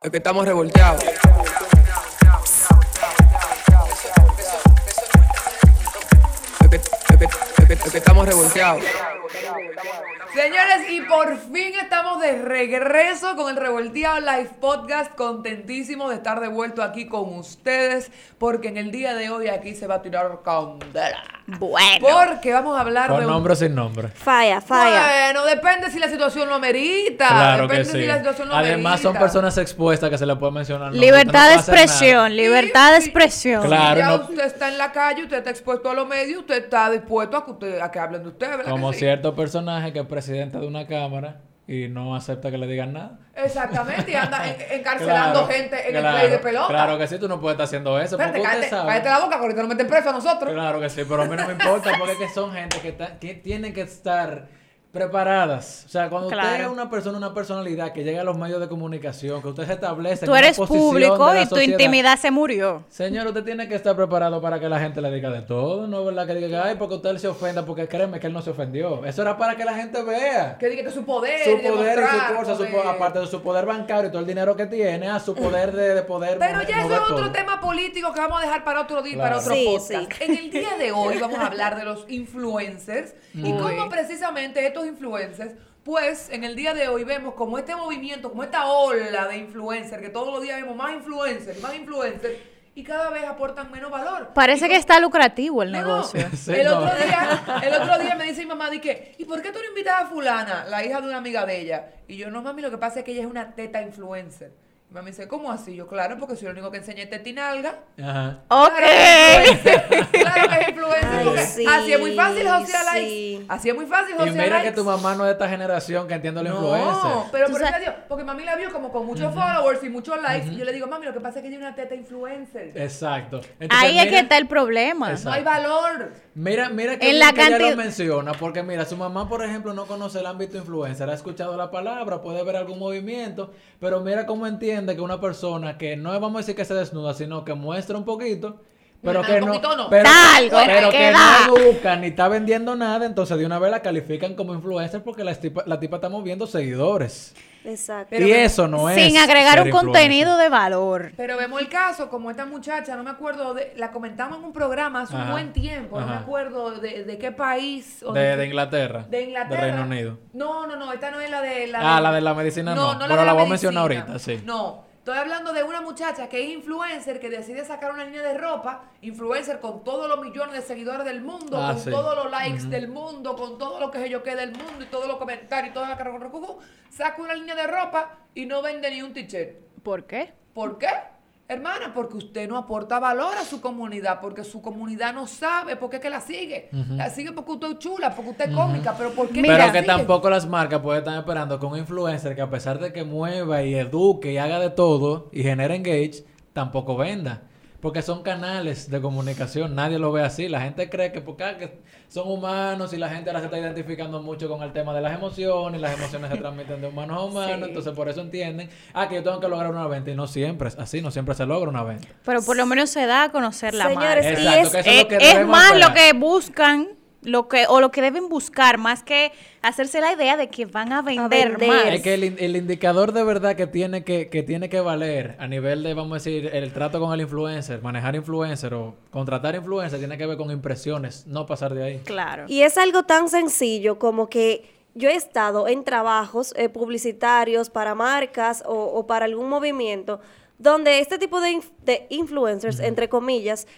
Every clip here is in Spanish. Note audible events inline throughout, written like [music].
Es que estamos revolteados. Es que, es que- es que- es que estamos revolteados. Señores, y por fin estamos de regreso con el Revolteado Live Podcast. Contentísimo de estar de vuelto aquí con ustedes, porque en el día de hoy aquí se va a tirar candela. Bueno. Porque vamos a hablar Con de un- nombre o sin nombre. Falla, falla. Bueno, depende si la situación lo amerita. Claro depende que sí. si la situación lo Además son personas expuestas que se le puede mencionar. nombre. Libertad de no expresión, libertad de expresión. Claro. ya no- usted está en la calle, usted está expuesto a los medios, usted está dispuesto a que, usted, a que hablen de usted, ¿verdad? Como que sí? cierto personaje que es presidente de una cámara y no acepta que le digan nada. Exactamente, y anda [laughs] en- encarcelando Claro, gente en el play de pelota. Claro que sí, tú no puedes estar haciendo eso. Espérate, porque cállate, cállate la boca, que ahorita nos meten preso a nosotros. Claro que sí, pero a mí no me importa porque es que son gente que, está- que tienen que estar preparadas. O sea, cuando usted Claro. es una persona, una personalidad que llega a los medios de comunicación, que usted se establece Tú en una eres posición público de la y tu sociedad, intimidad se murió. Señor, usted tiene que estar preparado para que la gente le diga de todo, no es verdad que diga, ay, porque usted se ofenda, porque créeme que él no se ofendió. Eso era para que la gente vea. Que diga que su poder, Su poder y su demostrar fuerza, su poder. po- aparte de su poder bancario y todo el dinero que tiene, a su poder de, de poder Pero mover- ya eso es otro todo. tema político que vamos a dejar para otro día, y para Claro. otro Sí, podcast. sí. En el día de hoy vamos a hablar de los influencers y cómo precisamente estos influencers, pues en el día de hoy vemos como este movimiento, como esta ola de influencers, que todos los días vemos más influencers, más influencers, y cada vez aportan menos valor. Parece Y que está lucrativo el No, negocio. Sí, el, no. otro día, el otro día me dice mi mamá, que, ¿y por qué tú no invitas a fulana, la hija de una amiga de ella? Y yo, no mami, lo que pasa es que ella es una teta influencer. Y mami dice, ¿cómo así? Yo, claro, porque soy lo único que enseñé tetinalga. Ajá. Ok. Claro que es influencer. [laughs] Claro que es influencer. Ay, porque sí, así es muy fácil josear sí. likes. Así es muy fácil Y josear mira que likes. tu mamá no es de esta generación que entiende la influencer. No, pero por Dios, porque mami la vio como con muchos followers y muchos likes. Y yo le digo, mami, lo que pasa es que es una teta influencer. Exacto. Entonces, Ahí es que está el problema. Exacto. No hay valor. Mira, mira que, En la ella cantidad- lo menciona, porque mira, su mamá, por ejemplo, no conoce el ámbito influencer, ha escuchado la palabra, puede ver algún movimiento, pero mira cómo entiende que una persona que no vamos a decir que se desnuda, sino que muestra un poquito, pero que no, no. pero, que da. no educa ni está vendiendo nada, entonces de una vez la califican como influencer porque la tipa, la tipa está moviendo seguidores. Exacto. Pero y eso no es. Sin agregar un influencer. contenido de valor. Pero vemos el caso, como esta muchacha, no me acuerdo, de, la comentamos en un programa hace un buen tiempo, no me acuerdo de, de qué país. o De, de Inglaterra. de Inglaterra. De Reino Unido. No, no, no, esta no es la de la. Ah, la de la medicina no, la pero de la voy a mencionar ahorita, sí. No, estoy hablando de una muchacha que es influencer, que decide sacar una línea de ropa, influencer con todos los millones de seguidores del mundo, Ah, con sí. todos los likes del mundo, con todo lo que se yo que del mundo y todos los comentarios y toda la saca una línea de ropa y no vende ni un t-shirt. ¿Por qué? ¿Por qué? Hermana, porque usted no aporta valor a su comunidad, porque su comunidad no sabe por qué es que la sigue. La sigue porque usted es chula, porque usted es cómica, pero ¿por qué Mira, Pero que sigue? tampoco las marcas pueden estar esperando que un influencer que a pesar de que mueva y eduque y haga de todo y genere engage, tampoco venda. Porque son canales de comunicación, nadie lo ve así. La gente cree que porque ah, que son humanos y la gente ahora se está identificando mucho con el tema de las emociones, y las emociones se [laughs] transmiten de humanos a humanos, Sí. entonces por eso entienden, ah, que yo tengo que lograr una venta y no siempre es así, no siempre se logra una venta. Pero por lo menos se da a conocer la Señores, marca. y Exacto, es- que eso es lo que es más lo que buscan lo que o lo que deben buscar más que hacerse la idea de que van a vender, vender. más. Es que el, in- el indicador de verdad que tiene que, que tiene que valer a nivel de, vamos a decir, el trato con el influencer, manejar influencer o contratar influencer, tiene que ver con impresiones, no pasar de ahí. Claro. Y es algo tan sencillo como que yo he estado en trabajos eh, publicitarios para marcas o, o para algún movimiento donde este tipo de, inf- de influencers, entre comillas,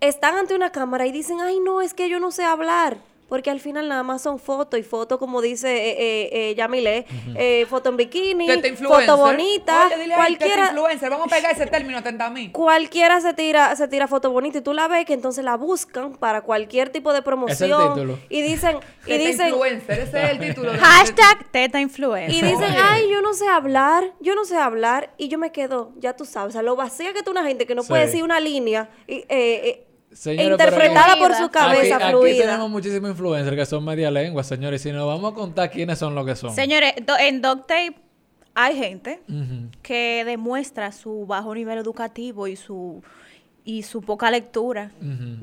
están ante una cámara y dicen, ay no, es que yo no sé hablar. Porque al final nada más son fotos y fotos, como dice eh, eh, eh, Yamile, eh, foto en bikini, foto bonita, Oye, dile cualquiera, influencer. Vamos a pegar ese término, atenta a mí. cualquiera se tira, se tira foto bonita y tú la ves que entonces la buscan para cualquier tipo de promoción. título. Y dicen, [laughs] y Teta dicen, influencer, ese es el título. [laughs] Hashtag teta influencer. y dicen, Oye. ay, yo no sé hablar, yo no sé hablar, y yo me quedo, ya tú sabes, o sea, lo vacía que tú una gente que no Sí. puede decir una línea y, pero interpretada aquí- por su cabeza aquí, aquí fluida. tenemos muchísimos influencers que son media lengua, señores, y si nos vamos a contar quiénes son lo que son. Señores, do- en Doctape hay gente Ujú. que demuestra su bajo nivel educativo y su y su poca lectura.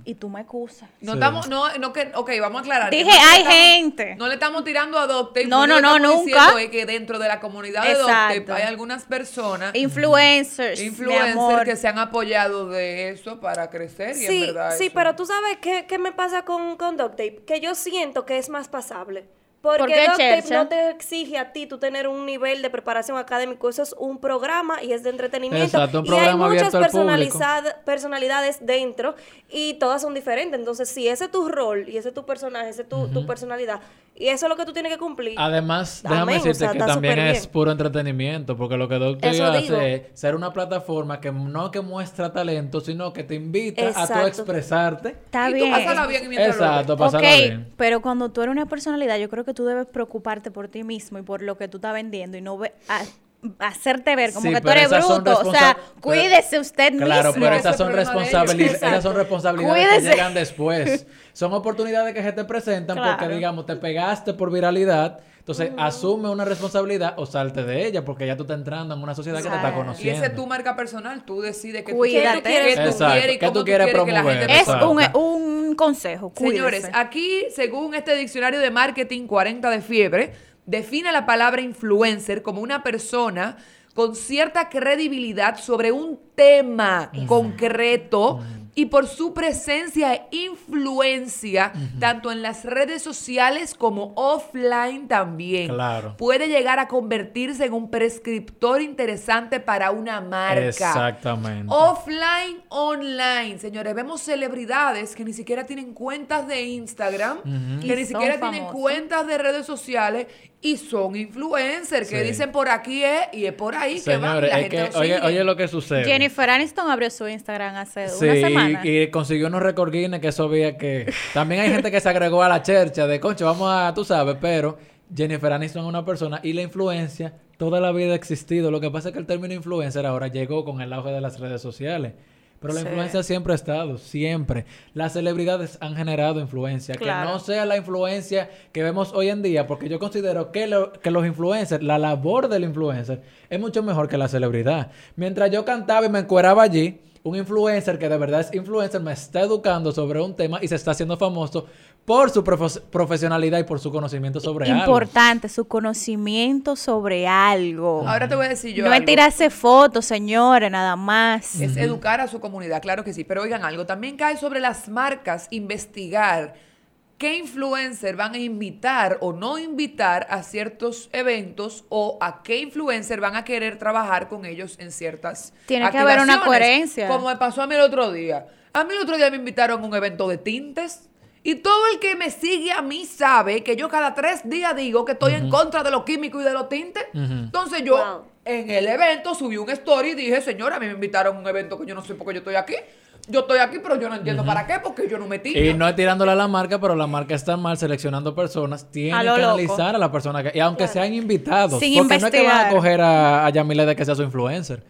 Y tú me excusas. No Sí. estamos, no, no que, ok, vamos a aclarar. Dije, no le hay estamos- gente. No le estamos tirando a Doctape. No, no, que no, nunca. es que dentro de la comunidad de. Doctape hay algunas personas, Influencers, influencers, que se han apoyado de eso para crecer. Y en Sí, verdad sí, eso- pero tú sabes qué, qué me pasa con, con Duct Tape, que yo siento que es más pasable. Porque ¿Por qué, Duct Tape Chercha? no te exige a ti tú tener un nivel de preparación académico, eso es un programa y es de entretenimiento. Exacto, un y hay programa muchas abierto al público. personalizad- personalidades dentro y todas son diferentes. Entonces, si ese es tu rol y ese es tu personaje, ese es tu, tu personalidad, y eso es lo que tú tienes que cumplir. Además, déjame Amén, o decirte sea, que también es puro entretenimiento, porque lo que Doctor Eso digo. hace es ser una plataforma que no que muestra talento, sino que te invita a tú expresarte. Está y bien. tú pásala bien mientras lo Exacto, ves. pasarla ok, bien. pero cuando tú eres una personalidad, yo creo que tú debes preocuparte por ti mismo y por lo que tú estás vendiendo y no ve- a- hacerte ver como Sí, que tú pero eres bruto. O sea, responsa- pero- cuídese usted Claro, mismo. pero Ese esas es son, responsabilidades, esas son responsabilidades Cuídese. que llegan después. [laughs] Son oportunidades que se te presentan porque, Claro. digamos, te pegaste por viralidad. Entonces, asume una responsabilidad o salte de ella porque ya tú estás entrando en una sociedad que te está Exacto. Y conociendo. ese es tu marca personal, tú decides que Cuídate. tú quieres, qué tú quieres y ¿Qué cómo tú quieres que la promover? gente Es un. Un consejo. Señores, aquí, según este diccionario de marketing 40 de fiebre, define la palabra influencer como una persona con cierta credibilidad sobre un tema concreto y por su presencia e influencia tanto en las redes sociales como offline también. Claro. Puede llegar a convertirse en un prescriptor interesante para una marca. Exactamente. Offline, online. Señores, vemos celebridades que ni siquiera tienen cuentas de Instagram, que Y ni siquiera tienen cuentas de redes sociales y son influencers que Sí. dicen por aquí es y es por ahí que van la es gente que, oye, sigue. oye lo que sucede. Jennifer Aniston abrió su Instagram hace Sí, una semana. Y, y consiguió unos récord Guinness que eso había que... También hay gente que se agregó a la chercha de, concho, vamos a, tú sabes, pero Jennifer Aniston es una persona y la influencia toda la vida ha existido. Lo que pasa es que el término influencer ahora llegó con el auge de las redes sociales. Pero la Sí. influencia siempre ha estado, siempre. Las celebridades han generado influencia. Claro. Que no sea la influencia que vemos hoy en día, porque yo considero que, lo- que los influencers, la labor del influencer, es mucho mejor que la celebridad. Mientras yo cantaba y me encueraba allí, un influencer que de verdad es influencer me está educando sobre un tema y se está haciendo famoso por su profes- profesionalidad y por su conocimiento sobre algo. Importante, su conocimiento sobre algo. Ahora te voy a decir yo no es tirarse fotos, señores, nada más. Es educar a su comunidad, claro que sí. Pero oigan algo, también cae sobre las marcas investigar qué influencer van a invitar o no invitar a ciertos eventos o a qué influencer van a querer trabajar con ellos en ciertas Tiene que haber una coherencia. Como me pasó a mí el otro día. A mí el otro día me invitaron a un evento de tintes. Y todo el que me sigue a mí sabe que yo cada tres días digo que estoy en contra de los químicos y de los tintes. Entonces yo Wow. en el evento subí un story y dije, señora, a mí me invitaron a un evento que yo no sé por qué yo estoy aquí. Yo estoy aquí, pero yo no entiendo para qué, porque yo no me tiro. Y no es tirándole a la marca, pero la marca está mal seleccionando personas. Tienen A que loco. analizar a la persona que... Y aunque sean invitados. Sin porque no es que van a coger a, a Yamile de que sea su influencer.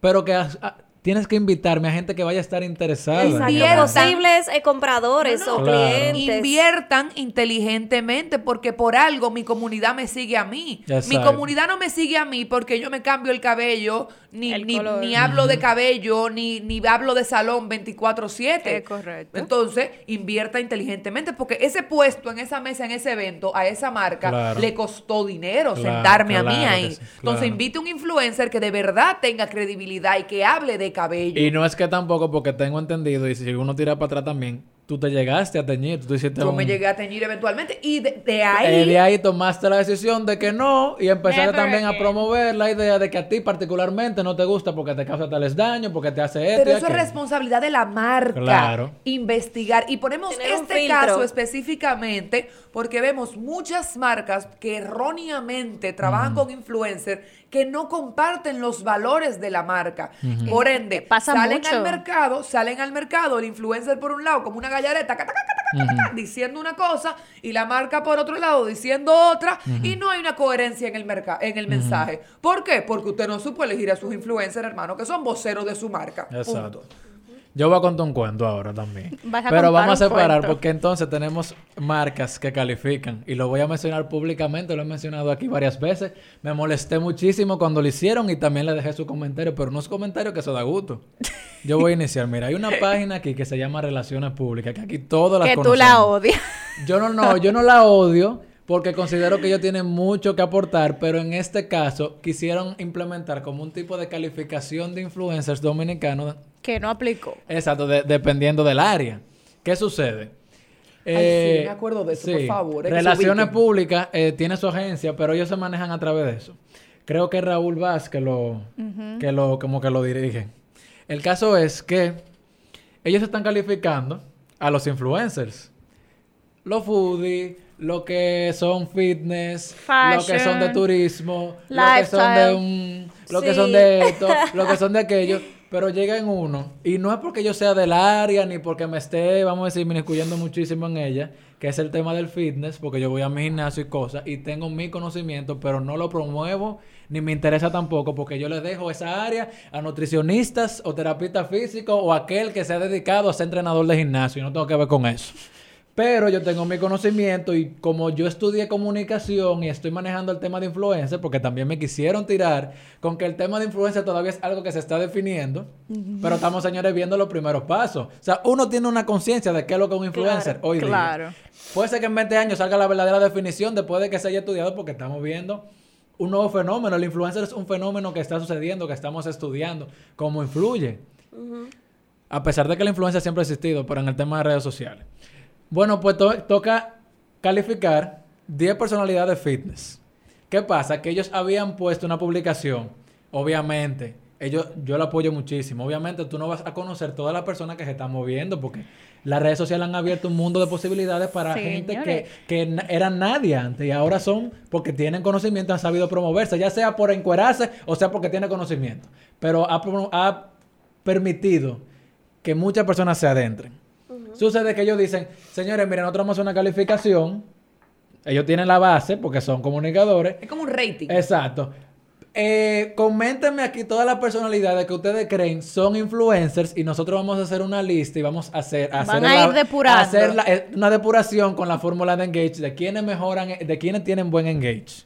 Pero que a- a- tienes que invitarme a gente que vaya a estar interesada. Inviertan. Posibles eh, compradores No, no. o Claro. clientes. Inviertan inteligentemente porque por algo mi comunidad me sigue a mí. Mi comunidad no me sigue a mí porque yo me cambio el cabello, ni, El ni, ni hablo de cabello, ni, ni hablo de salón 24/7. Es correcto. Entonces, invierta inteligentemente porque ese puesto en esa mesa, en ese evento, a esa marca, Claro. le costó dinero Claro, sentarme a mí ahí. sí, Entonces, invite un influencer que de verdad tenga credibilidad y que hable de cabello. Y no es que tampoco, porque tengo entendido, y si uno tira para atrás también, tú te llegaste a teñir, tú hiciste Yo un- me llegué a teñir eventualmente y de, de ahí... Eh, de ahí tomaste la decisión de que no y empezaste Never también a promover la idea de que a ti particularmente no te gusta porque te causa tales daños, porque te hace esto Pero eso es responsabilidad de la marca. Claro. Investigar. Y ponemos Tener este caso específicamente porque vemos muchas marcas que erróneamente trabajan con influencers que no comparten los valores de la marca. Por ende, Pasa salen mucho. al mercado, salen al mercado el influencer por un lado como una gallareta, diciendo una cosa y la marca por otro lado diciendo otra y no hay una coherencia en el mercado, en el mensaje. ¿Por qué? Porque usted no supo elegir a sus influencers, hermano, que son voceros de su marca. Exacto. Punto. Yo voy a contar un cuento ahora también. [laughs] Vas a Pero vamos a separar porque entonces tenemos marcas que califican y lo voy a mencionar públicamente, lo he mencionado aquí varias veces. Me molesté muchísimo cuando lo hicieron y también le dejé su comentario, pero unos comentarios que se da gusto. [laughs] yo voy a iniciar. Mira, hay una página aquí que se llama Relaciones Públicas, que aquí todas las Que tú conocemos. la odias. Yo no, no, yo no la odio porque considero que ellos tienen mucho que aportar, pero en este caso quisieron implementar como un tipo de calificación de influencers dominicanos, Que no aplicó. exacto, de- dependiendo del área. ¿Qué sucede? Ay, sí, me acuerdo de eso, por favor, Relaciones. Públicas eh, tiene su agencia, pero ellos se manejan a través de eso. Creo que Raúl Vaz que lo, que lo, como que lo dirige. El caso es que ellos están calificando a los influencers. Los foodies, lo que son fitness, lo que son de turismo, lo que son de un, lo que son de esto, [laughs] lo que son de aquello, pero llega en uno. Y no es porque yo sea del área ni porque me esté, vamos a decir, minuscuyendo muchísimo en ella, que es el tema del fitness, porque yo voy a mi gimnasio y cosas y tengo mi conocimiento, pero no lo promuevo ni me interesa tampoco porque yo le dejo esa área a nutricionistas o terapistas físicos o aquel que se ha dedicado a ser entrenador de gimnasio y no tengo que ver con eso. Pero yo tengo mi conocimiento y como yo estudié comunicación y estoy manejando el tema de influencer, porque también me quisieron tirar con que el tema de influencer todavía es algo que se está definiendo, pero estamos, señores, viendo los primeros pasos. O sea, uno tiene una conciencia de qué es lo que es un influencer hoy día. Claro. Puede ser que en 20 años salga la verdadera definición después de que se haya estudiado, porque estamos viendo un nuevo fenómeno. El influencer es un fenómeno que está sucediendo, que estamos estudiando, cómo influye. A pesar de que la influencia siempre ha existido, pero en el tema de redes sociales. Bueno, pues to- toca calificar 10 personalidades fitness. ¿Qué pasa? Que ellos habían puesto una publicación, obviamente. Ellos, yo lo apoyo muchísimo. Obviamente tú no vas a conocer todas las personas que se están moviendo porque las redes sociales han abierto un mundo de posibilidades para gente que, que eran nadie antes y ahora son porque tienen conocimiento, han sabido promoverse, ya sea por encuerarse o sea porque tienen conocimiento. Pero ha, ha permitido que muchas personas se adentren. Sucede que ellos dicen, señores, miren, nosotros vamos a hacer una calificación. Ellos tienen la base porque son comunicadores. Es como un rating. Exacto. Eh, coméntenme aquí todas las personalidades que ustedes creen son influencers y nosotros vamos a hacer una lista y vamos a hacer, a Van hacer a ir depurando. hacer la- eh, una depuración con la fórmula de engage de quienes mejoran, de quienes tienen buen engage.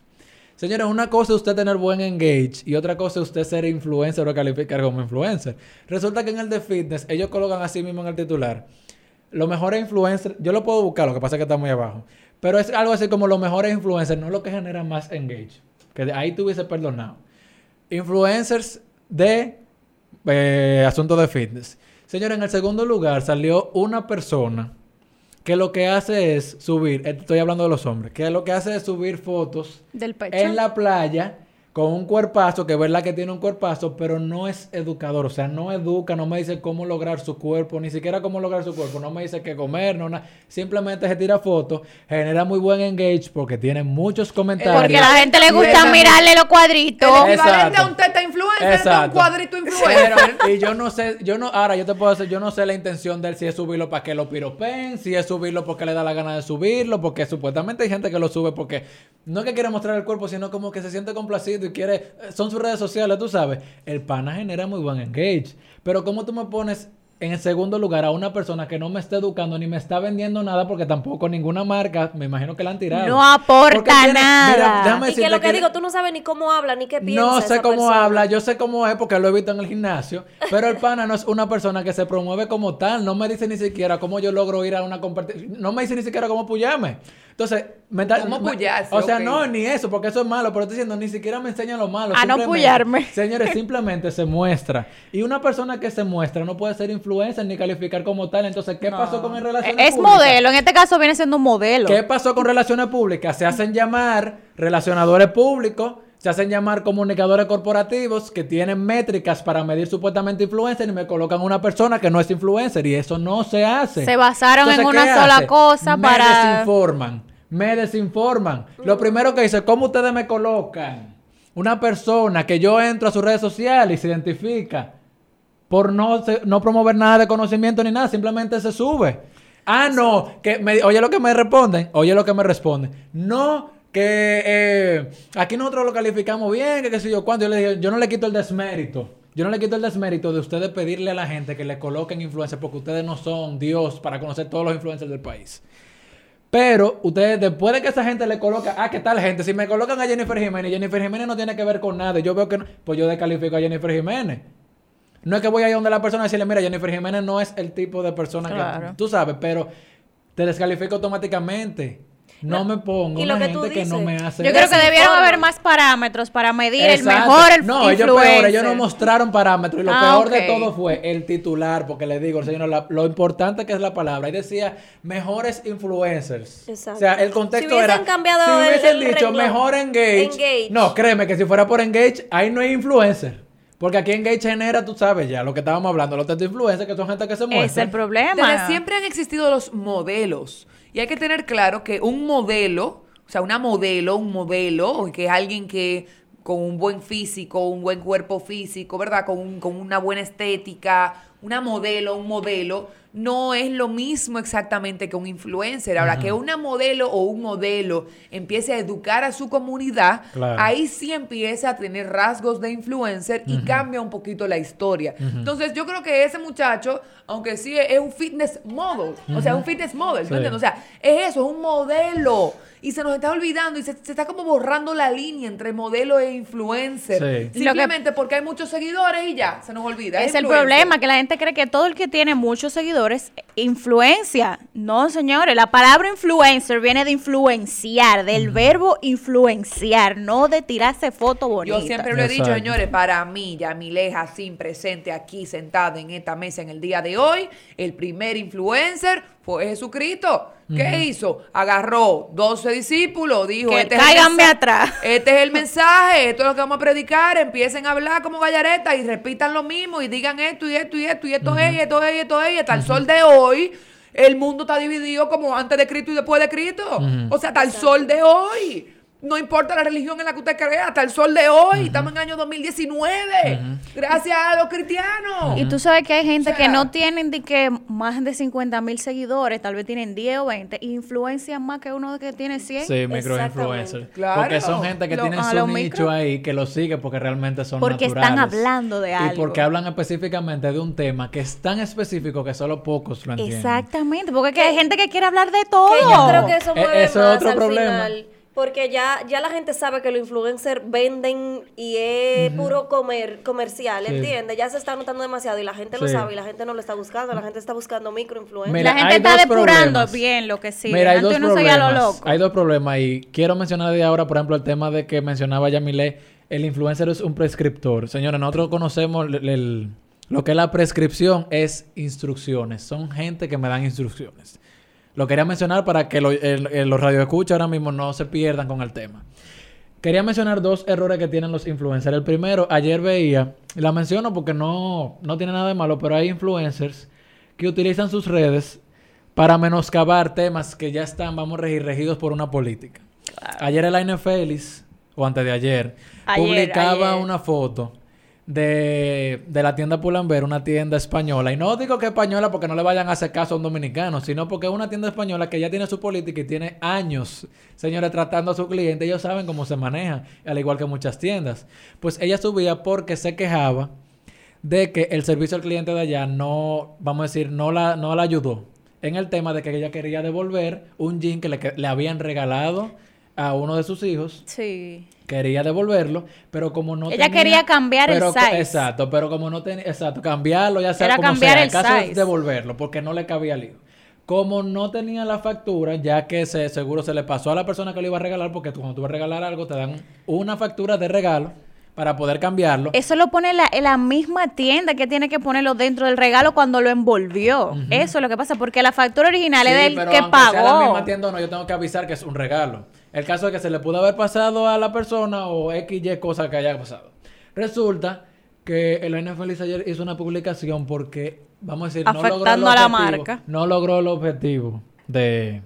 Señores, una cosa es usted tener buen engage y otra cosa es usted ser influencer o calificar como influencer. Resulta que en el de fitness ellos colocan así mismo en el titular. Los mejores influencers, yo lo puedo buscar, lo que pasa es que está muy abajo. Pero es algo así como los mejores influencers, no lo que genera más engage. Que de ahí tuviese perdonado. Influencers de eh, asuntos de fitness. Señores, en el segundo lugar salió una persona que lo que hace es subir, eh, estoy hablando de los hombres, que lo que hace es subir fotos Del pecho. en la playa con un cuerpazo, que es verdad que tiene un cuerpazo, pero no es educador, o sea, no educa, no me dice cómo lograr su cuerpo, ni siquiera cómo lograr su cuerpo, no me dice qué comer, no nada, simplemente se tira fotos, genera muy buen engage porque tiene muchos comentarios. Porque a la gente le gusta mirarle los cuadritos. El equivalente Exacto. a un teta influencer es un Exacto. cuadrito influencer. Pero, y yo no sé, yo no, ahora yo te puedo decir, yo no sé la intención de él si es subirlo para que lo piropen, si es subirlo porque le da la gana de subirlo, porque supuestamente hay gente que lo sube porque no es que quiere mostrar el cuerpo, sino como que se siente complacido quiere, eh, son sus redes sociales, tú sabes. El pana genera muy buen engage. Pero como tú me pones en el segundo lugar a una persona que no me está educando ni me está vendiendo nada porque tampoco ninguna marca, me imagino que la han tirado. No aporta tiene- nada. déjame Y que lo que digo, tú no sabes ni cómo habla, ni qué piensa. no sé esa cómo persona. habla, yo sé cómo es porque lo he visto en el gimnasio, pero el pana no es una persona que se promueve como tal, no me dice ni siquiera cómo yo logro ir a una competición, no me dice ni siquiera cómo pullarme. Entonces, me ¿Cómo pullarse? O sea, no, ni eso, porque eso es malo, pero estoy diciendo, ni siquiera me enseña lo malo. A no simplemente- pullarme. Señores, simplemente se muestra. Y una persona que se muestra no puede ser influencer ni calificar como tal. Entonces, ¿qué No. pasó con el relaciones Es públicas? modelo. En este caso viene siendo un modelo. ¿Qué pasó con relaciones públicas? Se hacen llamar relacionadores públicos, se hacen llamar comunicadores corporativos que tienen métricas para medir supuestamente influencer y me colocan una persona que no es influencer y eso no se hace. Se basaron en una ¿qué sola cosa me para- desinforman, me desinforman. Lo primero que dice, ¿cómo ustedes me colocan? Una persona que yo entro a sus redes sociales y se identifica por no, no promover nada de conocimiento ni nada, simplemente se sube. Ah, no, que me- oye lo que me responden, oye lo que me responden. No, que eh, aquí nosotros lo calificamos bien, que qué sé yo cuánto. Yo le dije, yo no le quito el desmérito. Yo no le quito el desmérito de ustedes pedirle a la gente que le coloquen influencers porque ustedes no son Dios para conocer todos los influencers del país. Pero ustedes, después de que esa gente le coloca, ah, ¿qué tal gente? Si me colocan a Jennifer Jiménez, Jennifer Jiménez no tiene que ver con nada. Yo veo que no, pues yo descalifico a Jennifer Jiménez. No es que voy a ir donde la persona y decirle, mira, Jennifer Jiménez no es el tipo de persona Claro. que tú sabes, pero te descalifico automáticamente. No, me pongo y lo una que gente que no dices. me hace Yo creo que debieron haber más parámetros para medir el mejor el No, ellos peor, ellos no mostraron parámetros. Y lo Ah, peor de todo fue el titular, porque le digo, señor, la- lo importante que es la palabra. Ahí decía mejores influencers. Exacto. O sea, el contexto Si hubiesen era. cambiado si el- hubiesen el dicho renglón. mejor engage, Engage. No, créeme que si fuera por engage, ahí no hay influencer. Porque aquí engage genera, tú sabes ya, lo que estábamos hablando, los textos influencers, que son gente que se muestra. Es el problema. Desde siempre han existido los modelos. Y hay que tener claro que un modelo, o sea, una modelo, un modelo, o que es alguien que con un buen físico, un buen cuerpo físico, ¿verdad? Con, un- con una buena estética, una modelo, un modelo, no es lo mismo exactamente que un influencer. Ahora, que una modelo o un modelo empiece a educar a su comunidad, Claro. ahí sí empieza a tener rasgos de influencer y cambia un poquito la historia. Entonces, yo creo que ese muchacho, aunque sí es un fitness model, o sea, un fitness model, ¿tú Sí. entiendes? O sea, es eso, es un modelo. Y se nos está olvidando y se, se está como borrando la línea entre modelo e influencer. Sí. Lo que- Simplemente porque hay muchos seguidores y ya, se nos olvida. Es el problema, que la gente cree que todo el que tiene muchos seguidores influencia. No, señores, la palabra influencer viene de influenciar, del verbo influenciar, no de tirarse foto bonita. Yo siempre lo he dicho, Exacto. señores, para mí, Yamileja, sin presente aquí, sentada en esta mesa en el día de hoy, el primer influencer fue Jesucristo. ¿Qué hizo? Agarró 12 discípulos, dijo, Que este es, el cáiganme mensa- atrás. [laughs] este es el mensaje, esto es lo que vamos a predicar, empiecen a hablar como gallareta y repitan lo mismo y digan esto y esto y esto y esto es y esto es y esto es y hasta el sol de hoy. El mundo está dividido como antes de Cristo y después de Cristo. O sea, hasta el sol de hoy. No importa la religión en la que usted crea, hasta el sol de hoy. Estamos en el año 2019. Gracias a los cristianos. Y tú sabes que hay gente O sea- que no tienen de que más de 50 mil seguidores, tal vez tienen 10 o 20, y influencian más que uno que tiene 100. Sí, microinfluencers. Claro. Porque son gente que Lo- su nicho micro- ahí, que lo sigue porque realmente son Porque están naturales. hablando de Y algo. porque hablan específicamente de un tema que es tan específico que solo pocos lo entienden. Exactamente, porque que hay gente que quiere hablar de todo. Que yo creo que eso E- mueve eso es otro al problema. final. Porque ya, ya la gente sabe que los influencers venden y es puro comer, comercial, Sí. ¿entiendes? Ya se está notando demasiado y la gente lo sabe y la gente no lo está buscando, la gente está buscando microinfluencers. La gente está depurando problemas. bien lo que sí. Mira, hay dos lo problemas. loco. Hay dos problemas y quiero mencionar de ahora, por ejemplo, el tema de que mencionaba Yamile, el influencer es un prescriptor. Señores, nosotros conocemos el- el- lo que es la prescripción es instrucciones. Son gente que me dan instrucciones. Lo quería mencionar para que lo- el- el- los radioescuchas ahora mismo no se pierdan con el tema. Quería mencionar dos errores que tienen los influencers. El primero, ayer veía, y la menciono porque no, no tiene nada de malo, pero hay influencers que utilizan sus redes para menoscabar temas que ya están, vamos regidos por una política. Ayer Elaine Félix, o antes de ayer, Ayer, publicaba ayer. una foto de, de la tienda Pull&Bear, una tienda española. Y no digo que española porque no le vayan a hacer caso a un dominicano, sino porque es una tienda española que ya tiene su política y tiene años, señores, tratando a su cliente. Ellos saben cómo se maneja, al igual que muchas tiendas. Pues ella subía porque se quejaba de que el servicio al cliente de allá no, vamos a decir, no la, no la ayudó en el tema de que ella quería devolver un jean que le, que le habían regalado a uno de sus hijos Sí. Quería devolverlo, pero como no Ella tenía- quería cambiar el pero co- size. Exacto, pero como no tenía, exacto, cambiarlo, ya sea Era como cambiar sea, el caso es size. devolverlo, porque no le cabía al hijo. Como no tenía la factura, ya que se, seguro se le pasó a la persona que le iba a regalar, porque tú, cuando tú vas a regalar algo, te dan una factura de regalo para poder cambiarlo. Eso lo pone la, la misma tienda que tiene que ponerlo dentro del regalo cuando lo envolvió. Eso es lo que pasa, porque la factura original es del pero que aunque sea la pagó. misma tienda no, yo tengo que avisar que es un regalo. El caso es que se le pudo haber pasado a la persona o X, Y cosa que haya pasado. Resulta que el NFL ayer hizo una publicación porque, vamos a decir, no logró el Afectando a la objetivo- marca. No logró el objetivo de...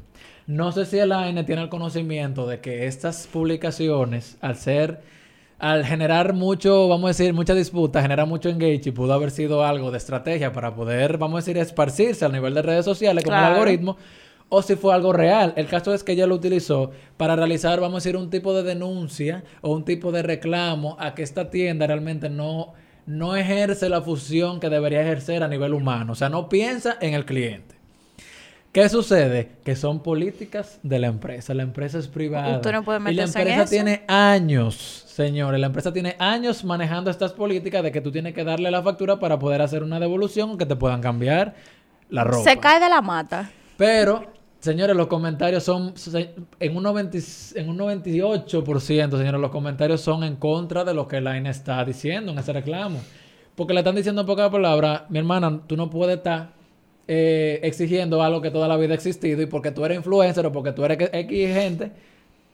No sé si el AINE tiene el conocimiento de que estas publicaciones, al ser... Al generar mucho, vamos a decir, mucha disputa, genera mucho engage y pudo haber sido algo de estrategia para poder, vamos a decir, esparcirse al nivel de redes sociales como el algoritmo, o si fue algo real. El caso es que ella lo utilizó para realizar, vamos a decir, un tipo de denuncia o un tipo de reclamo a que esta tienda realmente no, no ejerce la función que debería ejercer a nivel humano. O sea, no piensa en el cliente. ¿Qué sucede? Que son políticas de la empresa. La empresa es privada. Usted no puede y la meterse en empresa eso. tiene años, señores. La empresa tiene años manejando estas políticas de que tú tienes que darle la factura para poder hacer una devolución o que te puedan cambiar la ropa. Se cae de la mata. Pero, señores, los comentarios son en un, 90 y- en un 98%, señores, los comentarios son en contra de lo que Line está diciendo en ese reclamo. Porque le están diciendo en pocas palabras, mi hermana, tú no puedes estar eh, exigiendo algo que toda la vida ha existido y porque tú eres influencer o porque tú eres X gente,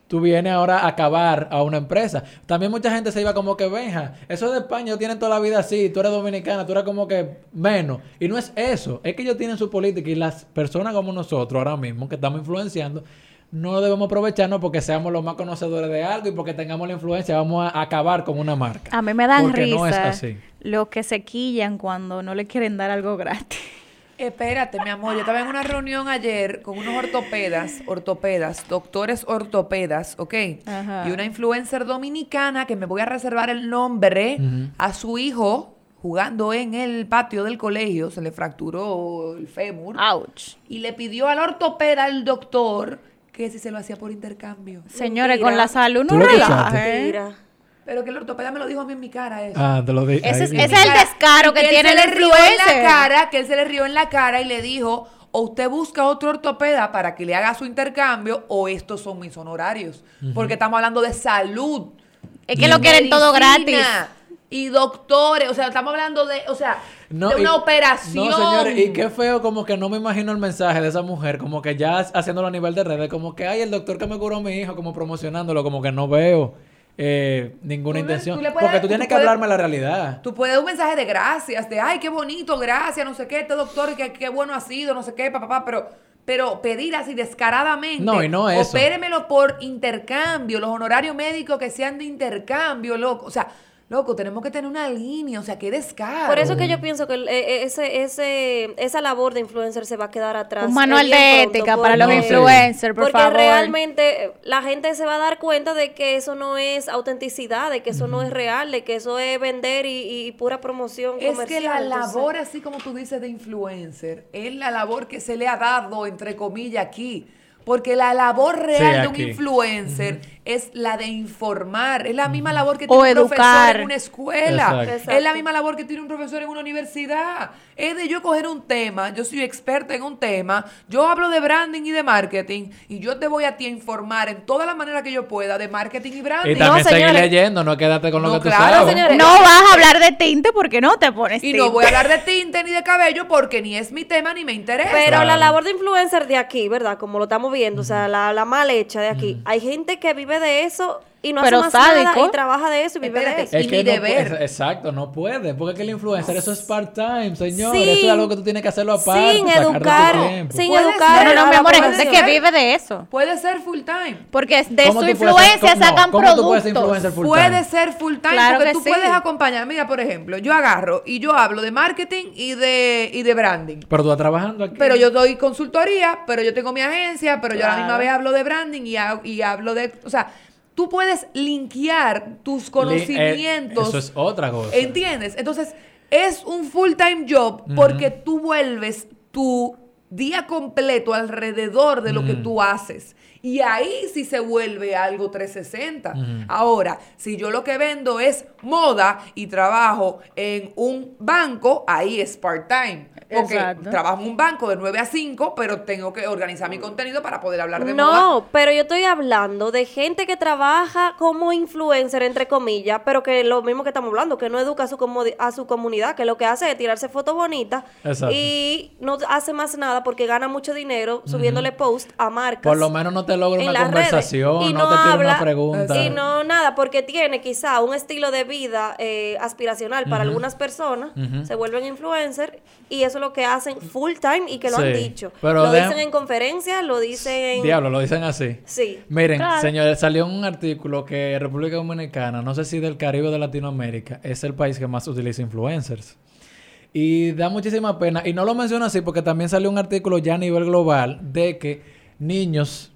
tú vienes ahora a acabar a una empresa. También mucha gente se iba como que, venja, eso de España ellos tienen toda la vida así, tú eres dominicana, tú eres como que menos. Y no es eso, es que ellos tienen su política y las personas como nosotros ahora mismo que estamos influenciando, no debemos aprovecharnos porque seamos los más conocedores de algo y porque tengamos la influencia, vamos a acabar con una marca. A mí me dan Porque risa no es así. los que se quillan cuando no le quieren dar algo gratis. Espérate, mi amor, yo estaba en una reunión ayer con unos ortopedas, ortopedas, doctores ortopedas, ¿ok? Ajá. Y una influencer dominicana que me voy a reservar el nombre a su hijo jugando en el patio del colegio, se le fracturó el fémur Ouch. y le pidió al ortopeda, al doctor, que si se lo hacía por intercambio. Señores, Mentira. con la salud ¿Tú no. Mentira. Pero que el ortopeda me lo dijo a mí en mi cara eso. Ah, te lo dije. Ese es- viene. ese es el descaro que él tiene se el le rió en la cara, que él se le rió en la cara y le dijo, o usted busca otro ortopeda para que le haga su intercambio, o estos son mis honorarios. Porque estamos hablando de salud. Es que lo quieren todo gratis. Y doctores, o sea, estamos hablando de, o sea, No, de una y- operación. No, señores, y qué feo como que no me imagino el mensaje de esa mujer, como que ya haciéndolo a nivel de redes, como que, ay, el doctor que me curó a mi hijo, como promocionándolo, como que no veo eh, ninguna Tú intención. tú le puedes- Porque tú tú tienes que puedes- hablarme la realidad. Tú puedes dar un mensaje de gracias, de ay, qué bonito, gracias, no sé qué, este doctor, qué, qué bueno ha sido, no sé qué, papá, papá, pero, pero pedir así descaradamente. No, y no eso. Opéremelo por intercambio, los honorarios médicos que sean de intercambio, loco. O sea, loco, tenemos que tener una línea, o sea, qué descaro. Por eso que yo pienso que el- eh, eh, ese, ese, esa labor de influencer se va a quedar atrás. Un manual de pronto, ética para los porque- influencers, por porque favor. realmente eh, la gente se va a dar cuenta de que eso no es autenticidad, de que eso no es real, de que eso es vender y, y pura promoción Es comercial. que la entonces- labor, así como tú dices, de influencer, es la labor que se le ha dado, entre comillas, aquí. Porque la labor real de un influencer es la de informar. Es la misma labor que O tiene un profesor en una escuela. Exacto. Es la misma labor que tiene un profesor en una universidad. Es de yo coger un tema, yo soy experta en un tema, yo hablo de branding y de marketing, y yo te voy a ti a informar en toda la manera que yo pueda de marketing y branding. Y también seguir señores. leyendo, no quédate con lo No, que tú sabes. señores. No vas a hablar de tinte porque no te pones Y no voy a hablar de tinte ni de cabello porque ni es mi tema ni me interesa. Pero Claro. la labor de influencer de aquí, ¿verdad? Como lo estamos viendo, o sea, la, la mal hecha de aquí. Hay gente que vive de eso y no Pero hace más nada sádico. y trabaja de eso y vive Espérate, de eso. y mi no deber. puede- exacto, no puede. Porque es que el influencer, eso es part-time, señor. Sin- eso es algo que tú tienes que hacerlo aparte. sin educar, sin educar. ser. No, no, mi amor, hay gente que vive de eso. Puede ser full time. Porque de ¿Cómo su ser- influencia cómo- no, sacan ¿cómo tú puedes ser productos. influencer full Puede ser full time Claro porque que tú sí. puedes acompañar. Mira, por ejemplo, yo agarro y yo hablo de marketing y de, y de branding. Pero tú estás trabajando aquí. Pero yo doy consultoría, pero yo tengo mi agencia, pero yo a la misma vez hablo de branding y, ha- y hablo de... O sea, tú puedes linkear tus eh, conocimientos. eso es otra cosa. ¿Entiendes? Entonces, es un full-time job porque tú vuelves tu día completo alrededor de lo que Ujú. tú haces. Y ahí sí se vuelve algo 360. Ujú. Ahora, si yo lo que vendo es moda y trabajo en un banco, ahí es part-time. Porque Exacto. trabajo en un banco de 9 a 5, pero tengo que organizar mi contenido para poder hablar de moda. No, pero yo estoy hablando de gente que trabaja como influencer, entre comillas, pero que lo mismo que estamos hablando, que no educa a su, comodi- a su comunidad, que lo que hace es tirarse fotos bonitas Exacto. y no hace más nada porque gana mucho dinero subiéndole post a marcas. Por lo menos no te logra una conversación, Y no, te tira habla, una pregunta. Y no nada, porque tiene quizá un estilo de vida eh, aspiracional para algunas personas, se vuelven influencers y eso es lo que hacen full time y que lo han dicho. pero lo de- dicen en conferencias, lo dicen en... Diablo, lo dicen así. Sí. Miren, Claro. señores, salió un artículo que República Dominicana, no sé si del Caribe o de Latinoamérica, es el país que más utiliza influencers. Y da muchísima pena. Y no lo menciono así porque también salió un artículo ya a nivel global de que niños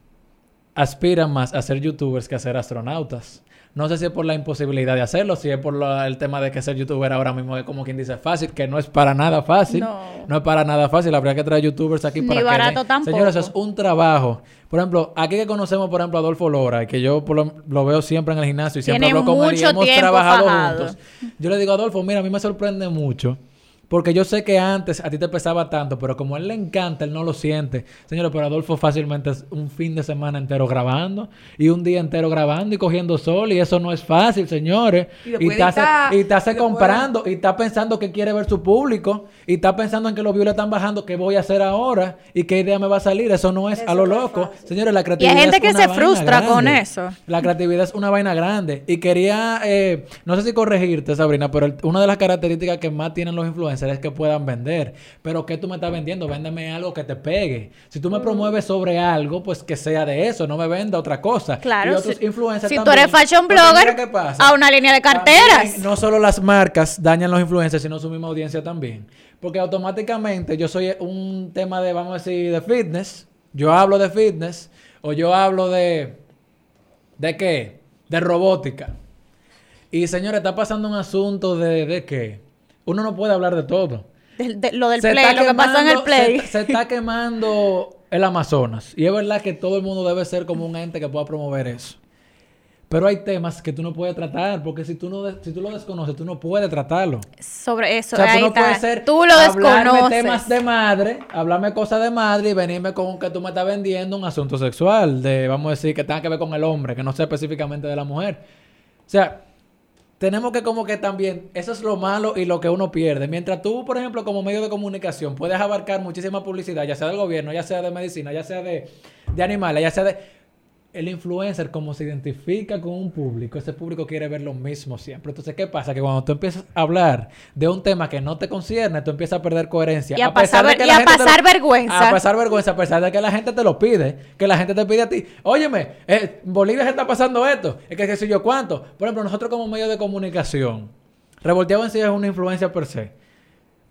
aspiran más a ser youtubers que a ser astronautas. No sé si es por la imposibilidad de hacerlo, si es por la- el tema de que ser youtuber ahora mismo es como quien dice fácil, que no es para nada fácil. No. es para nada fácil. Habría que traer youtubers aquí Ni para que... barato den- tampoco. Señores, eso es un trabajo. Por ejemplo, aquí que conocemos, por ejemplo, a Adolfo Lora, que yo por lo, lo veo siempre en el gimnasio y siempre Tiene hablo con él y mucho hemos tiempo trabajado fajado. juntos. Yo le digo, Adolfo, mira, a mí me sorprende mucho. Porque yo sé que antes a ti te pesaba tanto, pero como a él le encanta, él no lo siente. Señores, pero Adolfo fácilmente es un fin de semana entero grabando y un día entero grabando y cogiendo sol y eso no es fácil, señores. Y Y, después te hace, editar, y y después- comprando y está pensando que quiere ver su público y está pensando en que los views le están bajando, qué voy a hacer ahora y qué idea me va a salir. Eso no es Eso a lo loco. fácil. Señores, la creatividad gente es que una se frustra con eso. La creatividad es una vaina grande. Y quería, eh, no sé si corregirte, Sabrina, pero el- una de las características que más tienen los influencers es que puedan vender. Pero ¿qué tú me estás vendiendo? Véndeme algo que te pegue. Si tú me promueves sobre algo, pues que sea de eso, no me venda otra cosa. Claro, Y otros si- influencers si tú eres fashion blogger, mira qué pasa. a una línea de carteras. También, no solo las marcas dañan los influencers, sino su misma audiencia también. Porque automáticamente yo soy un tema de, vamos a decir, de fitness. Yo hablo de fitness. O yo hablo de... ¿De qué? De robótica. Y señores, está pasando un asunto de, de qué. Uno no puede hablar de todo. De- lo del Se play, lo que pasa en el play. Se, se está quemando el Amazonas. Y es verdad que todo el mundo debe ser como un ente que pueda promover eso. Pero hay temas que tú no puedes tratar, porque si tú no si tú lo desconoces, tú no puedes tratarlo. Sobre eso, o sea, ahí tú no está. puedes ser Tú lo hablarme desconoces. temas de madre, hablarme cosas de madre y venirme con que tú me estás vendiendo un asunto sexual, de vamos a decir que tenga que ver con el hombre, que no sea específicamente de la mujer. O sea, tenemos que como que también, eso es lo malo y lo que uno pierde. Mientras tú, por ejemplo, como medio de comunicación, puedes abarcar muchísima publicidad, ya sea del gobierno, ya sea de medicina, ya sea de, de animales, ya sea de... El influencer, como se identifica con un público, ese público quiere ver lo mismo siempre. Entonces, ¿qué pasa? Que cuando tú empiezas a hablar de un tema que no te concierne, tú empiezas a perder coherencia. Y a pasar de que y la a gente lo- vergüenza. A pasar vergüenza, a pesar de que la gente te lo pide, que la gente te pide a ti. Óyeme, eh, en Bolivia se está pasando esto, es que qué sé yo cuánto. Por ejemplo, nosotros como medio de comunicación, Revolteado en sí es una influencia per se.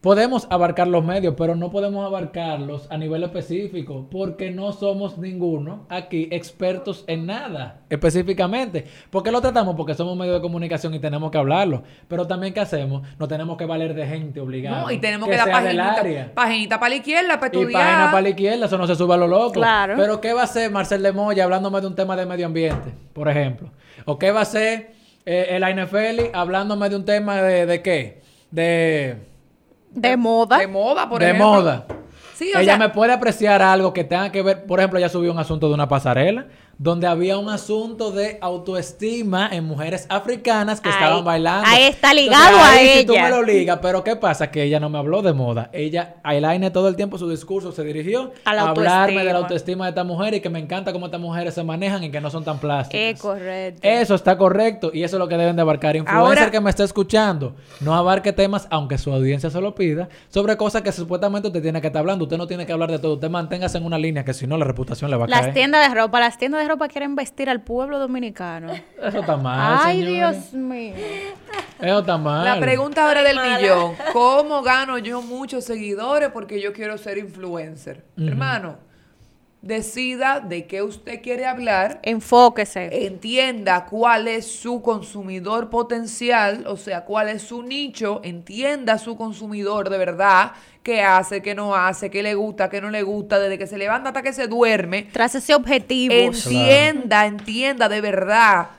Podemos abarcar los medios, pero no podemos abarcarlos a nivel específico, porque no somos ninguno aquí expertos en nada específicamente. ¿Por qué lo tratamos? Porque somos medio de comunicación y tenemos que hablarlo. Pero también, ¿qué hacemos? No tenemos que valer de gente obligada. No, y tenemos que, dar sea del paginita, área. paginita para la izquierda, para Y estudiar. página para la izquierda, eso no se sube a lo loco. Claro. Pero ¿qué va a hacer Marcel de Moya hablándome de un tema de medio ambiente, por ejemplo? ¿O qué va a hacer eh, el Ainefeli hablándome de un tema de, de qué? De, de moda. De moda, por de ejemplo. moda. Sí, o ella sea, me puede apreciar algo que tenga que ver, por ejemplo, ella subió un asunto de una pasarela donde había un asunto de autoestima en mujeres africanas que Ahí- estaban bailando. ahí está ligado a ahí sí tú ella. me lo ligas, pero ¿qué pasa? Que ella no me habló de moda. Ella, Ailaine, todo el tiempo su discurso se dirigió A la hablarme de la autoestima. de esta mujer y que me encanta cómo estas mujeres se manejan y que no son tan plásticas. Es correcto. Eso está correcto y eso es lo que deben de abarcar. Influencer Ahora- que me está escuchando, no abarque temas, aunque su audiencia se lo pida, sobre cosas que supuestamente usted tiene que estar hablando. Usted no tiene que hablar de todo. Usted manténgase en una línea que si no la reputación le va a Las caer. tiendas de ropa, las tiendas de ropa quieren vestir al pueblo dominicano. [laughs] Eso está mal. Ay, señores. Dios mío. Eso está mal. La pregunta ahora del mala. millón. ¿Cómo gano yo muchos seguidores porque yo quiero ser influencer? Hermano, decida de qué usted quiere hablar. Enfóquese. Entienda cuál es su consumidor potencial, o sea, cuál es su nicho, entienda su consumidor de verdad, qué hace, qué no hace, qué le gusta, qué no le gusta, desde que se levanta hasta que se duerme. Tras ese objetivo. Entienda, entienda de verdad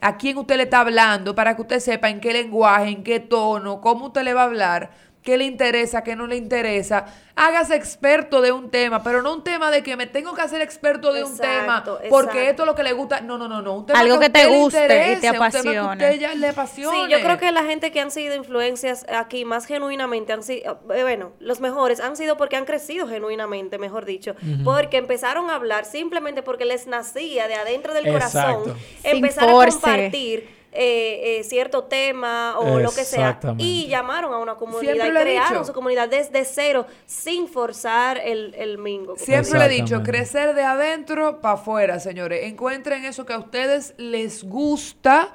a quién usted le está hablando para que usted sepa en qué lenguaje, en qué tono, cómo usted le va a hablar, qué le interesa, qué no le interesa. Hágase experto de un tema, pero no un tema de que me tengo que hacer experto de un tema porque exacto. esto es lo que le gusta. No, no, no, no. Un tema Algo que te guste y te interese, Un tema que apasione. a usted ya le apasione. Sí, yo creo que la gente que han sido influencias aquí más genuinamente han sido, eh, bueno, los mejores han sido porque han crecido genuinamente, mejor dicho, porque empezaron a hablar simplemente porque les nacía de adentro del Exacto. corazón Sin empezar a compartir eh, eh, cierto tema o lo que sea y llamaron a una comunidad y crearon su comunidad desde cero sin forzar el, el mingo. Siempre le he dicho, crecer de adentro para afuera, señores. Encuentren eso que a ustedes les gusta,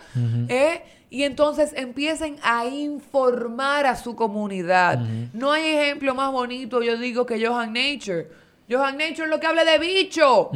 ¿eh? Y entonces empiecen a informar a su comunidad. No hay ejemplo más bonito, yo digo, que Johan Nature. Johan Nature lo que hable de bicho.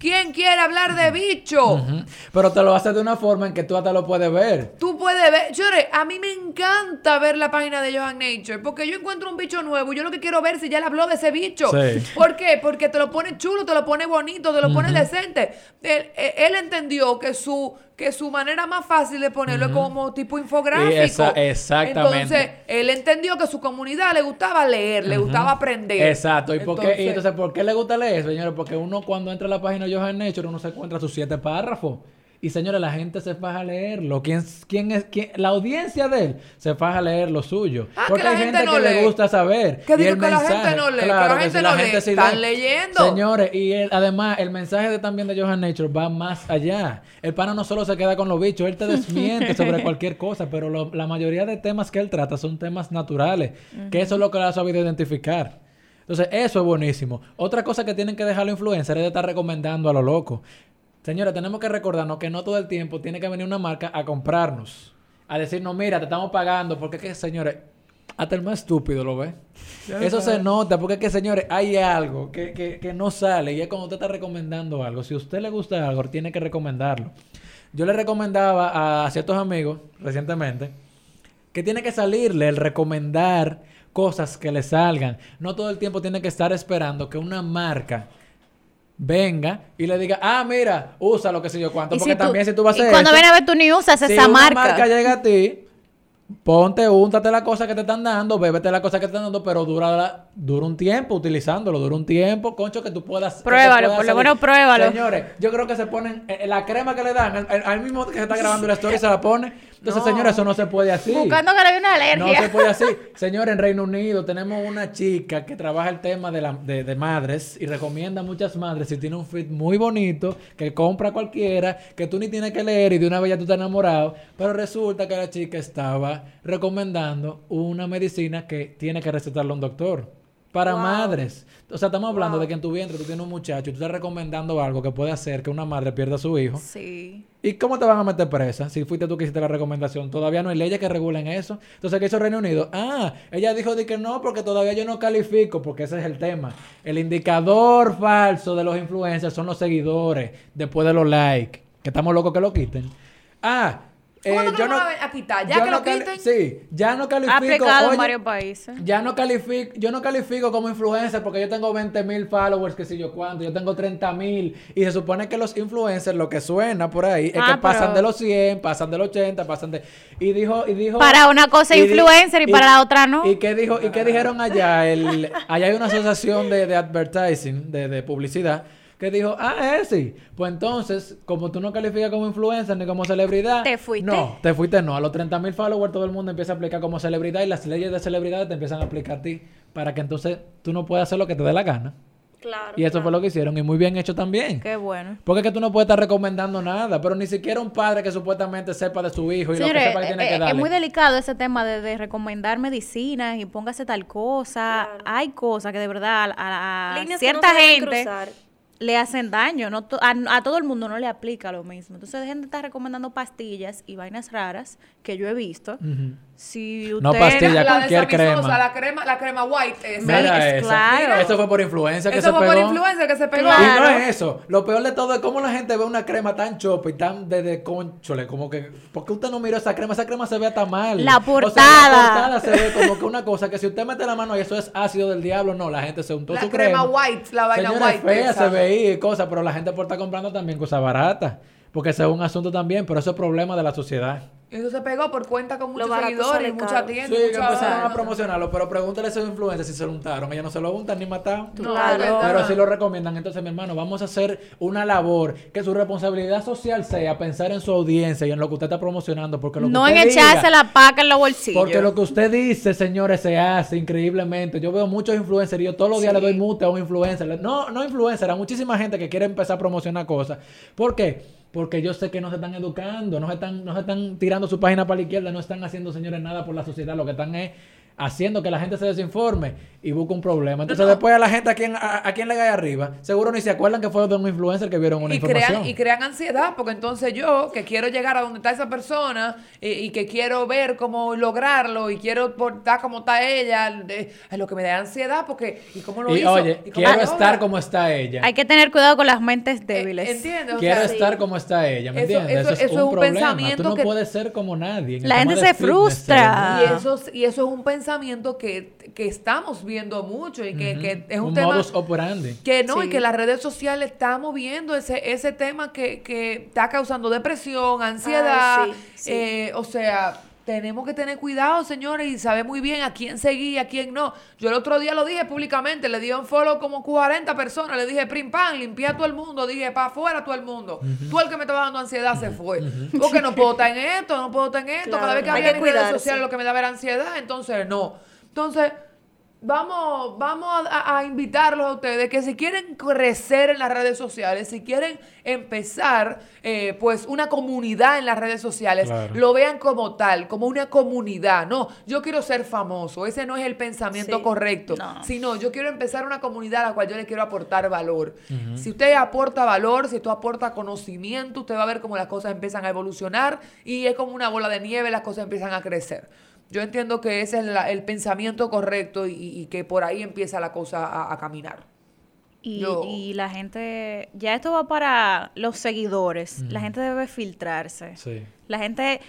¿Quién quiere hablar de bicho? Pero te lo hace de una forma en que tú hasta lo puedes ver. Tú puedes ver, Chore, a mí me encanta ver la página de Johan Nature porque yo encuentro un bicho nuevo y yo lo que quiero ver si ya le habló de ese bicho. Sí. ¿Por qué? Porque te lo pone chulo, te lo pone bonito, te lo pone decente. Él- él entendió que su, que su manera más fácil de ponerlo es como tipo infográfico. Esa- exactamente. Entonces, él entendió que su comunidad le gustaba leer, le gustaba aprender. Exacto. ¿Y por qué? Y entonces, ¿por qué le gusta leer, señores? Porque uno cuando entra a la página de Johan Nature, uno se encuentra sus siete párrafos. Y señores, la gente se faja a leerlo. ¿Quién, quién es? quién- La audiencia de él se faja a leer lo suyo. Ah, que Porque la hay gente gente no que le gusta saber. Que digo que la gente mensaje- no lee, que Claro la gente no lee. sí Están lee. leyendo. Señores, y además, el mensaje de, también de Johan Nature va más allá. El pana no solo se queda con los bichos, él te [laughs] desmiente sobre cualquier cosa, pero lo- la mayoría de temas que él trata son temas naturales, que eso es lo que le ha sabido identificar. Entonces, eso es buenísimo. Otra cosa que tienen que dejar los influencers es de estar recomendando a lo loco. Señores, tenemos que recordarnos que no todo el tiempo tiene que venir una marca a comprarnos. A decirnos, mira, te estamos pagando. Porque es que, señores, hasta el más estúpido lo ve. Eso se nota, porque es que, señores, hay algo que, que, que no sale. Y es cuando usted está recomendando algo. Si a usted le gusta algo, tiene que recomendarlo. Yo le recomendaba a ciertos amigos recientemente que tiene que salirle el recomendar cosas que le salgan. No todo el tiempo tiene que estar esperando que una marca venga y le diga, ah, mira, usa lo que sé yo cuánto. Y Porque si tú- también si tú vas a y hacer cuando eso, viene a ver tu ni usas si esa una marca. llega a ti, ponte, úntate la cosa que te están dando, bébete la cosa que te están dando, pero dura, la- dura un tiempo utilizándolo, dura un tiempo, concho, que tú puedas... Pruébalo, puedas por lo menos pruébalo. Señores, yo creo que se ponen, eh, la crema que le dan, al, mismo que se está grabando la story se la pone. Entonces, No. señores, eso no se puede así. Buscando que le una No alergia. se puede así. [laughs] Señor, en Reino Unido tenemos una chica que trabaja el tema de, la- de- de madres y recomienda a muchas madres y tiene un feed muy bonito que compra cualquiera, que tú ni tienes que leer y de una vez ya tú estás enamorado. Pero resulta que la chica estaba recomendando una medicina que tiene que recetarle un doctor. Para Wow. madres. O sea, estamos hablando Wow. de que en tu vientre tú tienes un muchacho y tú estás recomendando algo que puede hacer que una madre pierda a su hijo. Sí. ¿Y cómo te van a meter presa? Si fuiste tú que hiciste la recomendación. Todavía no hay leyes que regulen eso. Entonces, ¿qué hizo Reino Unido? Ah, ella dijo de que no, porque todavía yo no califico, porque ese es el tema. El indicador falso de los influencers son los seguidores, después de los likes. Que estamos locos que lo quiten. Ah, eh, ¿Cuándo que yo lo no... a- a quitar? ¿Ya que no lo quiten? Sí, ya no califico. Ha oye, en varios países. ya no califico, yo no califico como influencer porque yo tengo 20 mil followers, que sé yo cuánto, yo tengo 30 mil. Y se supone que los influencers, lo que suena por ahí, es Ah, que pasan de los 100, pasan de los 80, pasan de... Y dijo... Y dijo Para una cosa y di- influencer y para la otra no. ¿Y qué, dijo, y qué dijeron allá? El, allá hay una asociación de, de advertising, de, de publicidad, que dijo, ah, es sí. Pues entonces, como tú no calificas como influencer ni como celebridad... Te fuiste. No, te fuiste no. A los 30 mil followers todo el mundo empieza a aplicar como celebridad y las leyes de celebridades te empiezan a aplicar a ti para que entonces tú no puedas hacer lo que te dé la gana. Claro. Y eso fue lo que hicieron y muy bien hecho también. Qué bueno. Porque es que tú no puedes estar recomendando nada, pero ni siquiera un padre que supuestamente sepa de su hijo y lo que sepa que tiene eh, que eh, darle. es muy delicado ese tema de, de recomendar medicinas y póngase tal cosa. Claro. Hay cosas que de verdad a, a no cierta deben gente cruzar. Le hacen daño. No to- a, todo el mundo no le aplica lo mismo. Entonces dejen de estar recomendando pastillas y vainas raras que yo he visto. Ujú. Si No usted... pastillas. Ya la cualquier crema. La crema, la crema white. esa. Mira es eso. claro. Eso fue por influencia que Eso se fue pegó. por influencer que se pegó. Y no es eso. Lo peor de todo es cómo la gente ve una crema tan chopa y tan de, de conchole. Como que. ¿Por qué usted no miró esa crema? Esa crema se ve hasta mal. La O sea, portada. la portada se ve como que una cosa que si usted mete la mano y eso es ácido del diablo, no. La gente se untó La su crema crema. white, la vaina white. fea esa. se veía y cosas, pero la gente por estar comprando también cosas baratas. Porque ese es un asunto también, pero eso es problema de la sociedad. Y Eso se pegó por cuenta con muchos seguidores, sale mucha caro. tienda. Sí, que empezaron a promocionarlo, pero pregúntale a esos influencers si se lo untaron. Ellos no se lo untan ni mataron. Claro. Pero sí lo recomiendan. Entonces, mi hermano, vamos a hacer una labor que su responsabilidad social sea pensar en su audiencia y en lo que usted está promocionando. Porque lo que No en echarse la paca en los bolsillos. Porque lo que usted dice, señores, se hace increíblemente. Yo veo muchos influencers y yo todos los días Sí. le doy mute a un influencer. No, no influencer, a muchísima gente que quiere empezar a promocionar cosas. ¿Por qué? Porque yo sé que no se están educando, no se están, no se están tirando su página para la izquierda, no están haciendo, señores, nada por la sociedad. Lo que están es haciendo que la gente se desinforme y busca un problema. Entonces después a la gente a quien, a, a quien le cae arriba, seguro ni se acuerdan que fue de un influencer que vieron una y información. crean, y crean ansiedad, porque entonces yo, que quiero llegar a donde está esa persona y, y que quiero ver cómo lograrlo y quiero estar como está ella, es lo que me da ansiedad, porque ¿y cómo lo Y hizo? oye, ¿Y cómo quiero estar como está ella. Hay que tener cuidado con las mentes Eh, débiles. ¿Entiendes? O Quiero sea, estar como está ella, ¿me Eso- entiendes? eso- Eso, es eso es un un problema. Tú no que- puedes ser como nadie. La gente se fitness, frustra. Y eso, es- y eso es un pensamiento que, que estamos viendo mucho y que, que es un, un tema modus operandi. que no, y que las redes sociales están moviendo ese, ese tema que, que está causando depresión, ansiedad. Ay, sí, sí. eh, o sea, tenemos que tener cuidado, señores, y saber muy bien a quién seguir y a quién no. Yo el otro día lo dije públicamente, le di un follow como 40 personas, le dije prim pam, limpié a todo el mundo, dije para afuera todo el mundo. Tú el que me estaba dando ansiedad se fue. Porque no puedo estar en esto, no puedo estar en esto. Cada vez que hay había que en redes sociales lo que me daba era ansiedad, entonces no. Entonces, Vamos, vamos a, a invitarlos a ustedes que si quieren crecer en las redes sociales, si quieren empezar eh, pues una comunidad en las redes sociales, Claro. lo vean como tal, como una comunidad. No, yo quiero ser famoso, ese no es el pensamiento Sí. correcto, No. sino yo quiero empezar una comunidad a la cual yo le quiero aportar valor. Si usted aporta valor, si usted aporta conocimiento, usted va a ver cómo las cosas empiezan a evolucionar y es como una bola de nieve, las cosas empiezan a crecer. Yo entiendo que ese es la- el pensamiento correcto y, y que por ahí empieza la cosa a, a caminar. Y, Yo- y la gente, ya esto va para los seguidores. La gente debe filtrarse. Sí. La gente,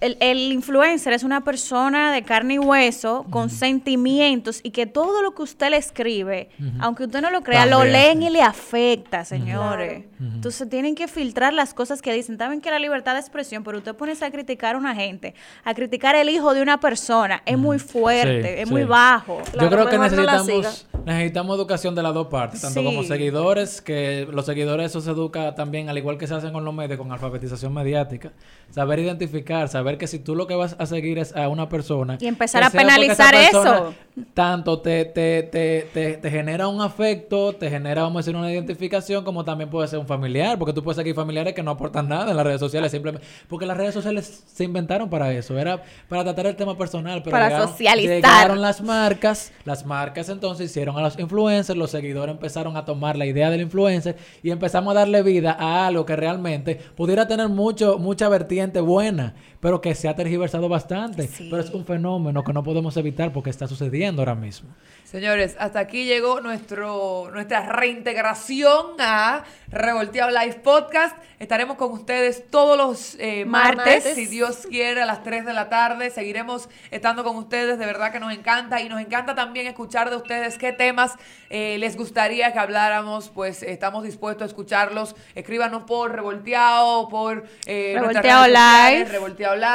el, el influencer es una persona de carne y hueso, con sentimientos, y que todo lo que usted le escribe, aunque usted no lo crea, lo leen y le afecta, señores. Entonces tienen que filtrar las cosas que dicen. Saben que la libertad de expresión, pero usted pones a criticar a una gente, a criticar el hijo de una persona, es muy fuerte, Sí, es sí. muy bajo. Claro, Yo creo que no necesitamos, necesitamos educación de las dos partes, tanto Sí. como seguidores, que los seguidores eso se educa también, al igual que se hacen con los medios, con alfabetización mediática. Saber identificar, saber que si tú lo que vas a seguir es a una persona... Y empezar a penalizar eso. Tanto te, te, te, te, te genera un afecto, te genera, vamos a decir, una identificación, como también puede ser un familiar, porque tú puedes seguir familiares que no aportan nada en las redes sociales, simplemente... Porque las redes sociales se inventaron para eso, era para tratar el tema personal, pero Para llegaron- socializar. llegaron las marcas, las marcas entonces hicieron a los influencers, los seguidores empezaron a tomar la idea del influencer y empezamos a darle vida a algo que realmente pudiera tener mucho, mucha vertiente buena, pero que se ha tergiversado bastante. Sí. Pero es un fenómeno que no podemos evitar porque está sucediendo ahora mismo. Señores, hasta aquí llegó nuestro, nuestra reintegración a Revolteado Live Podcast. Estaremos con ustedes todos los eh, martes, Martes. si Dios quiere, a las 3 de la tarde. Seguiremos estando con ustedes. De verdad que nos encanta. Y nos encanta también escuchar de ustedes qué temas eh, les gustaría que habláramos. Pues estamos dispuestos a escucharlos. Escríbanos por Revolteado, por eh, Revolteado Live. Revolteado Live.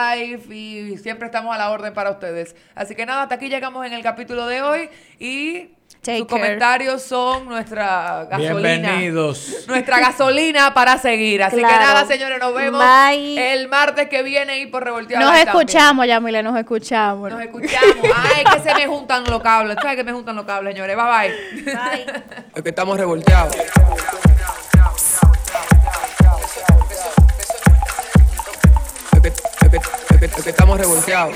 Y siempre estamos a la orden para ustedes. Así que nada, hasta aquí llegamos en el capítulo de hoy. Y Take sus care. comentarios son nuestra gasolina. Bienvenidos. Nuestra gasolina para seguir. Así que nada, señores, nos vemos Bye. el martes que viene y por Revolteado Nos escuchamos, Yamile, nos escuchamos. Nos escuchamos. [laughs] Ay, que se me juntan los cables. ¿Sabes que me juntan los cables, señores? Bye bye. Bye. [laughs] Es que estamos revolteados. Que, es que- es que- es que estamos revolteados.